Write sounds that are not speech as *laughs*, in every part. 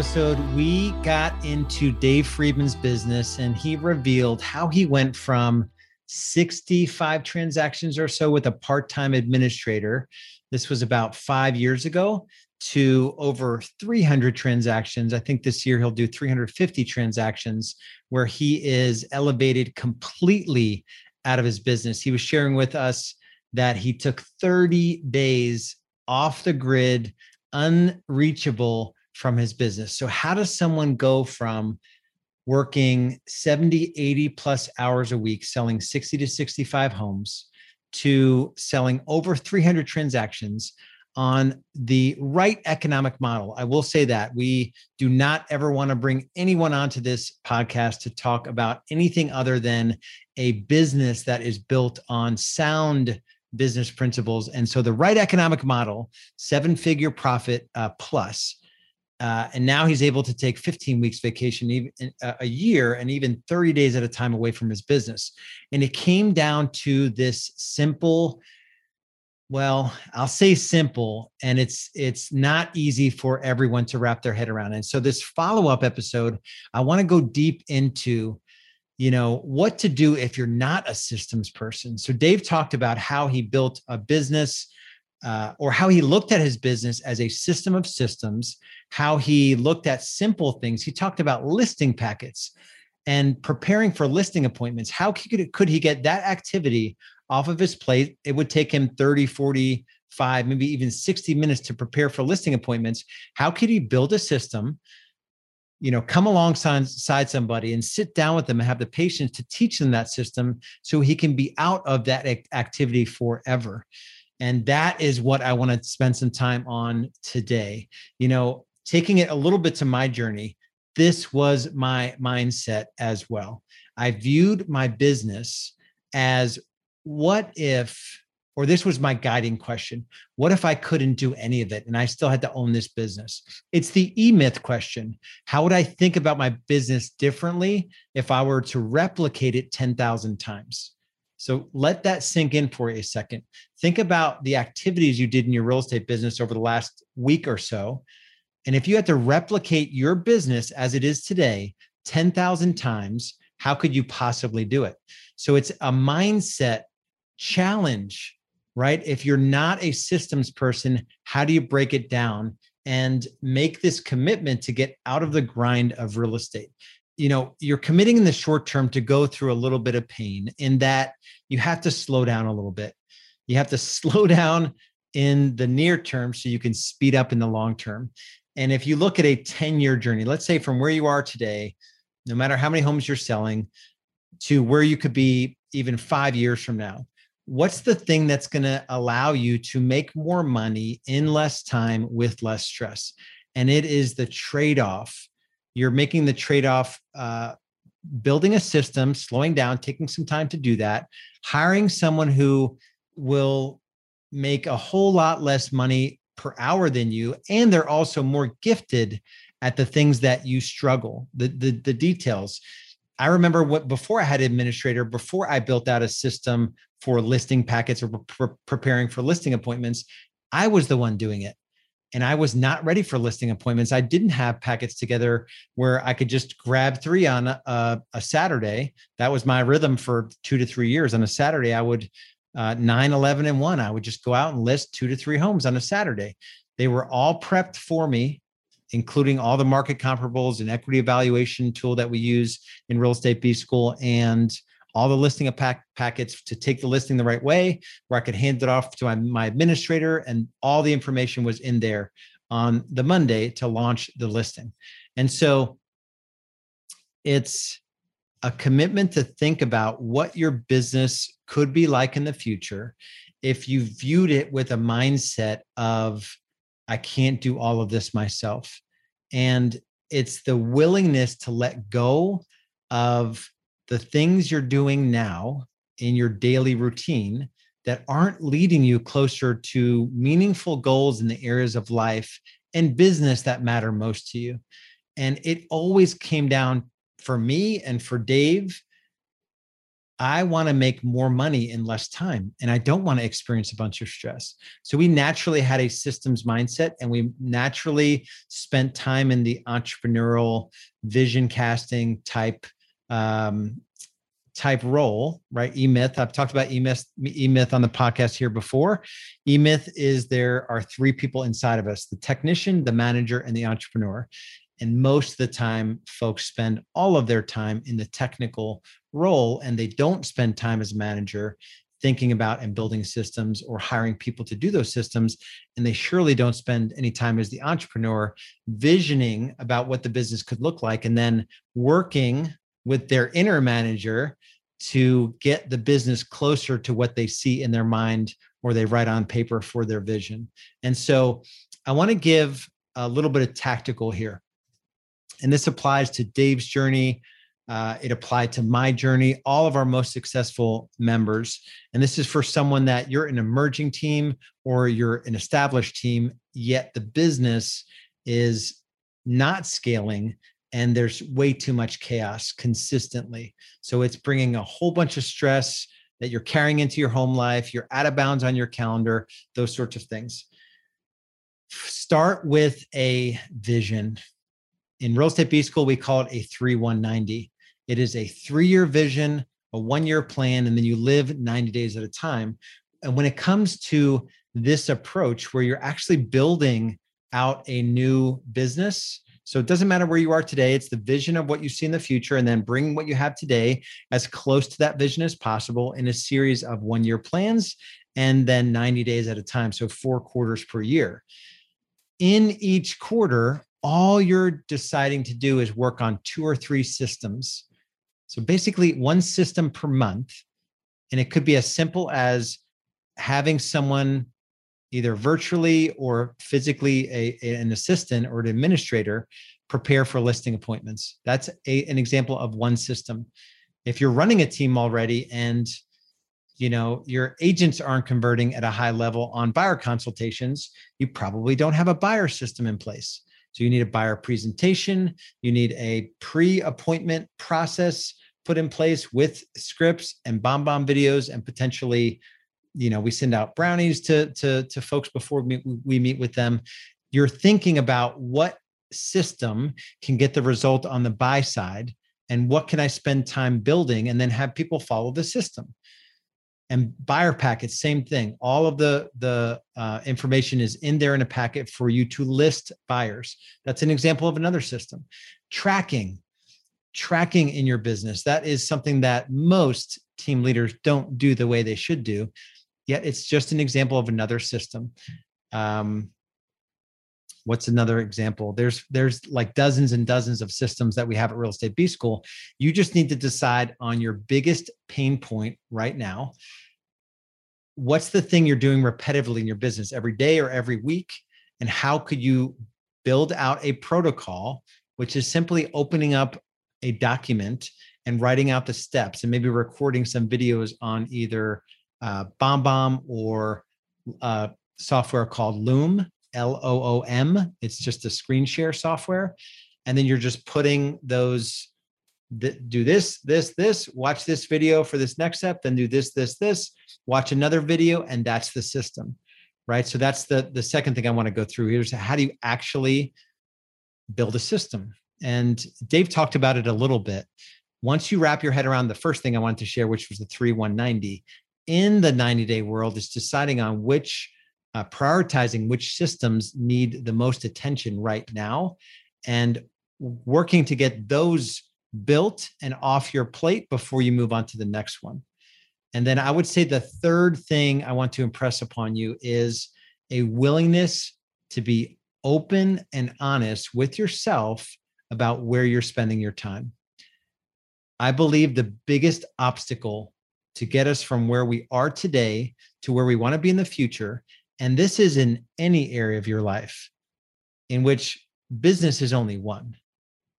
episode, we got into Dave Friedman's business and he revealed how he went from 65 transactions or so with a part time administrator. This was about five years ago to over 300 transactions. I think this year he'll do 350 transactions where he is elevated completely out of his business. He was sharing with us that he took 30 days off the grid, unreachable from his business. So, how does someone go from working 70, 80 plus hours a week, selling 60 to 65 homes, to selling over 300 transactions on the right economic model? I will say that we do not ever want to bring anyone onto this podcast to talk about anything other than a business that is built on sound business principles. And so the right economic model, seven figure profit uh, plus, uh, and now he's able to take 15 weeks vacation even uh, a year and even 30 days at a time away from his business. And it came down to this simple well i'll say simple and it's it's not easy for everyone to wrap their head around. And so this follow-up episode i want to go deep into you know what to do if you're not a systems person. So dave talked about how he built a business uh, or how he looked at his business as a system of systems, how he looked at simple things. He talked about listing packets and preparing for listing appointments. How could, could he get that activity off of his plate? It would take him 30, 45, maybe even 60 minutes to prepare for listing appointments. How could he build a system? you know come alongside somebody and sit down with them and have the patience to teach them that system so he can be out of that activity forever and that is what I want to spend some time on today. You know, taking it a little bit to my journey, this was my mindset as well. I viewed my business as what if, or this was my guiding question what if I couldn't do any of it and I still had to own this business? It's the E myth question. How would I think about my business differently if I were to replicate it 10,000 times? So let that sink in for a second. Think about the activities you did in your real estate business over the last week or so. And if you had to replicate your business as it is today 10,000 times, how could you possibly do it? So it's a mindset challenge, right? If you're not a systems person, how do you break it down and make this commitment to get out of the grind of real estate? You know you're committing in the short term to go through a little bit of pain in that you have to slow down a little bit. You have to *laughs* slow down in the near term so you can speed up in the long term. And if you look at a 10 year journey let's say from where you are today no matter how many homes you're selling to where you could be even 5 years from now what's the thing that's going to allow you to make more money in less time with less stress? And it is the trade off you're making the trade off uh, building a system, slowing down, taking some time to do that, hiring someone who will make a whole lot less money per hour than you, and they're also more gifted at the things that you struggle, the the, the details. I remember what before I had administrator, before I built out a system for listing packets or pre- preparing for listing appointments, I was the one doing it and I was not ready for listing appointments. I didn't have packets together where I could just grab three on a, a Saturday. That was my rhythm for two to three years. On a Saturday, I would uh, 9, 11, and 1. I would just go out and list two to three homes on a Saturday. They were all prepped for me, including all the market comparables and equity evaluation tool that we use in Real Estate B School and all the listing of pack packets to take the listing the right way, where I could hand it off to my, my administrator, and all the information was in there on the Monday to launch the listing. And so it's a commitment to think about what your business could be like in the future if you viewed it with a mindset of, I can't do all of this myself. And it's the willingness to let go of the things you're doing now in your daily routine that aren't leading you closer to meaningful goals in the areas of life and business that matter most to you. And it always came down for me and for Dave. I want to make more money in less time and I don't want to experience a bunch of stress. So we naturally had a systems mindset and we naturally spent time in the entrepreneurial vision casting type um, type role, right? E-Myth. I've talked about E-Myth, E-Myth on the podcast here before. E-Myth is there are three people inside of us: the technician, the manager, and the entrepreneur. And most of the time, folks spend all of their time in the technical role and they don't spend time as a manager thinking about and building systems or hiring people to do those systems. And they surely don't spend any time as the entrepreneur visioning about what the business could look like and then working with their inner manager to get the business closer to what they see in their mind or they write on paper for their vision. And so I want to give a little bit of tactical here. And this applies to Dave's journey. Uh, it applied to my journey, all of our most successful members. And this is for someone that you're an emerging team or you're an established team, yet the business is not scaling and there's way too much chaos consistently. So it's bringing a whole bunch of stress that you're carrying into your home life, you're out of bounds on your calendar, those sorts of things. Start with a vision in real estate B school, we call it a 3190. It is a three year vision, a one year plan, and then you live 90 days at a time. And when it comes to this approach where you're actually building out a new business, so it doesn't matter where you are today, it's the vision of what you see in the future, and then bring what you have today as close to that vision as possible in a series of one year plans and then 90 days at a time. So four quarters per year. In each quarter, all you're deciding to do is work on two or three systems. So basically, one system per month. And it could be as simple as having someone either virtually or physically a, an assistant or an administrator prepare for listing appointments. That's a, an example of one system. If you're running a team already and you know your agents aren't converting at a high level on buyer consultations, you probably don't have a buyer system in place. So you need a buyer presentation, you need a pre-appointment process put in place with scripts and BombBomb videos and potentially you know we send out brownies to to to folks before we, we meet with them. You're thinking about what system can get the result on the buy side and what can i spend time building and then have people follow the system. And buyer packets same thing. All of the the uh, information is in there in a packet for you to list buyers. That's an example of another system. Tracking tracking in your business. That is something that most team leaders don't do the way they should do yet it's just an example of another system. Um, what's another example? There's there's like dozens and dozens of systems that we have at real estate b school. You just need to decide on your biggest pain point right now. What's the thing you're doing repetitively in your business every day or every week? And how could you build out a protocol which is simply opening up a document and writing out the steps and maybe recording some videos on either uh, BombBomb or uh, software called Loom, L O O M. It's just a screen share software. And then you're just putting those, th- do this, this, this, watch this video for this next step, then do this, this, this, watch another video, and that's the system. Right. So that's the the second thing I want to go through here is how do you actually build a system? And Dave talked about it a little bit. Once you wrap your head around the first thing I wanted to share, which was the 3190, in the 90 day world is deciding on which uh, prioritizing which systems need the most attention right now and working to get those built and off your plate before you move on to the next one. And then I would say the third thing I want to impress upon you is a willingness to be open and honest with yourself about where you're spending your time. I believe the biggest obstacle to get us from where we are today to where we want to be in the future. And this is in any area of your life in which business is only one.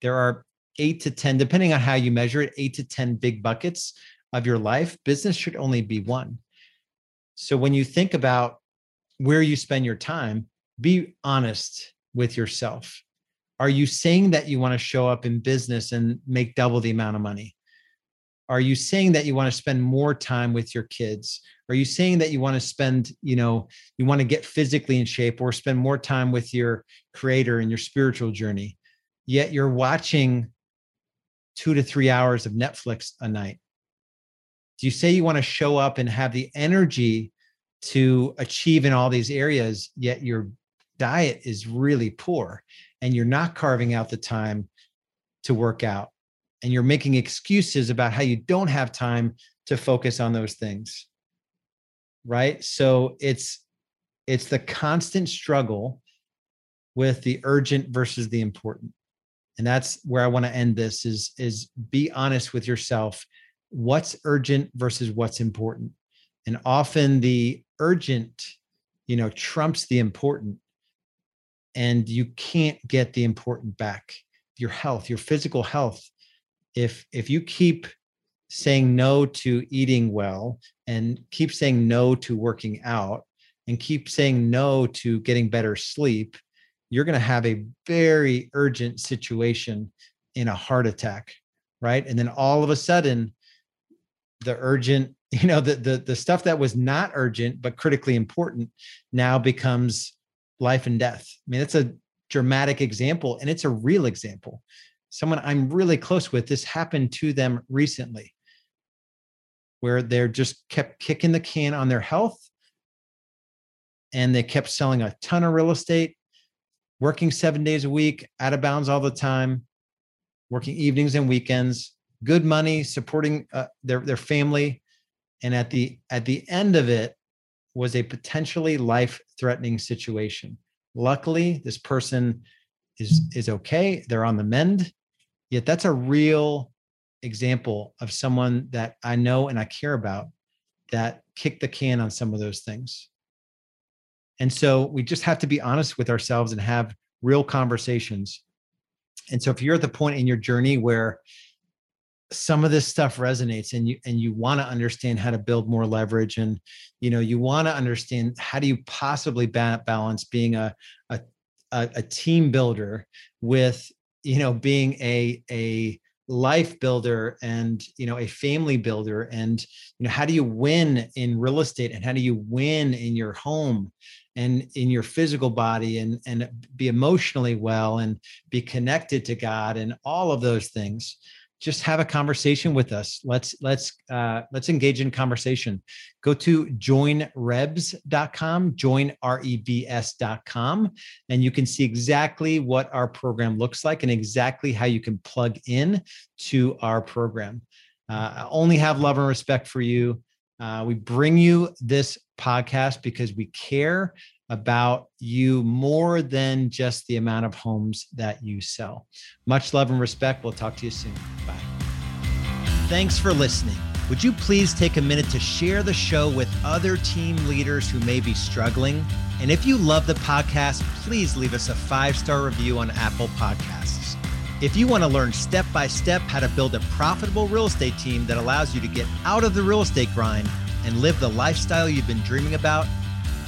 There are eight to 10, depending on how you measure it, eight to 10 big buckets of your life. Business should only be one. So when you think about where you spend your time, be honest with yourself. Are you saying that you want to show up in business and make double the amount of money? Are you saying that you want to spend more time with your kids? Are you saying that you want to spend you know you want to get physically in shape or spend more time with your creator and your spiritual journey yet you're watching two to three hours of netflix a night? Do you say you want to show up and have the energy to achieve in all these areas yet your diet is really poor and you're not carving out the time to work out and you're making excuses about how you don't have time to focus on those things right? So it's it's the constant struggle with the urgent versus the important. And that's where i want to end this is is be honest with yourself. What's urgent versus what's important? And often the urgent you know trumps the important. And you can't get the important back. Your health your physical health if if you keep saying no to eating well and keep saying no to working out and keep saying no to getting better sleep you're going to have a very urgent situation in a heart attack right? And then all of a sudden the urgent *laughs* you know the the, the stuff that was not urgent but critically important now becomes life and death. I mean that's a dramatic example and it's a real example someone i'm really close with this happened to them recently where they're just kept kicking the can on their health. And they kept selling a ton of real estate working seven days a week out of bounds all the time working evenings and weekends good money supporting uh, their their family. And at the at the end of it was a potentially life threatening situation. Luckily this person is is okay. They're on the mend yet that's a real example of someone that i know and i care about that kicked the can on some of those things. And so we just have to be honest with ourselves and have real conversations. And so if you're at the point in your journey where some of this stuff resonates and you and you want to understand how to build more leverage and you know you want to understand how do you possibly balance being a, a a team builder with you know being a a life builder and you know a family builder and you know how do you win in real estate and how do you win in your home and in your physical body and and be emotionally well and be connected to god and all of those things just have a conversation with us. Let's let's uh, let's engage in conversation. Go to joinrebs.com, joinrebs.com, and you can see exactly what our program looks like and exactly how you can plug in to our program. Uh, I only have love and respect for you. Uh, we bring you this podcast because we care about you more than just the amount of homes that you sell. Much love and respect. We'll talk to you soon. Bye. Thanks for listening. Would you please take a minute to share the show with other team leaders who may be struggling? And if you love the podcast, please leave us a five star review on Apple Podcasts. If you want to learn step by step how to build a profitable real estate team that allows you to get out of the real estate grind and live the lifestyle you've been dreaming about,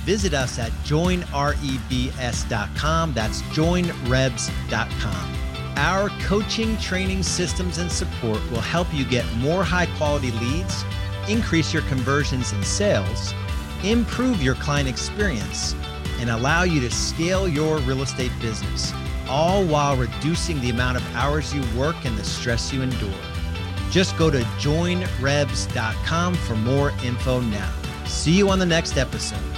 visit us at joinrebs.com. That's joinrebs.com. Our coaching, training, systems, and support will help you get more high quality leads, increase your conversions and sales, improve your client experience, and allow you to scale your real estate business, all while reducing the amount of hours you work and the stress you endure. Just go to joinrebs.com for more info now. See you on the next episode.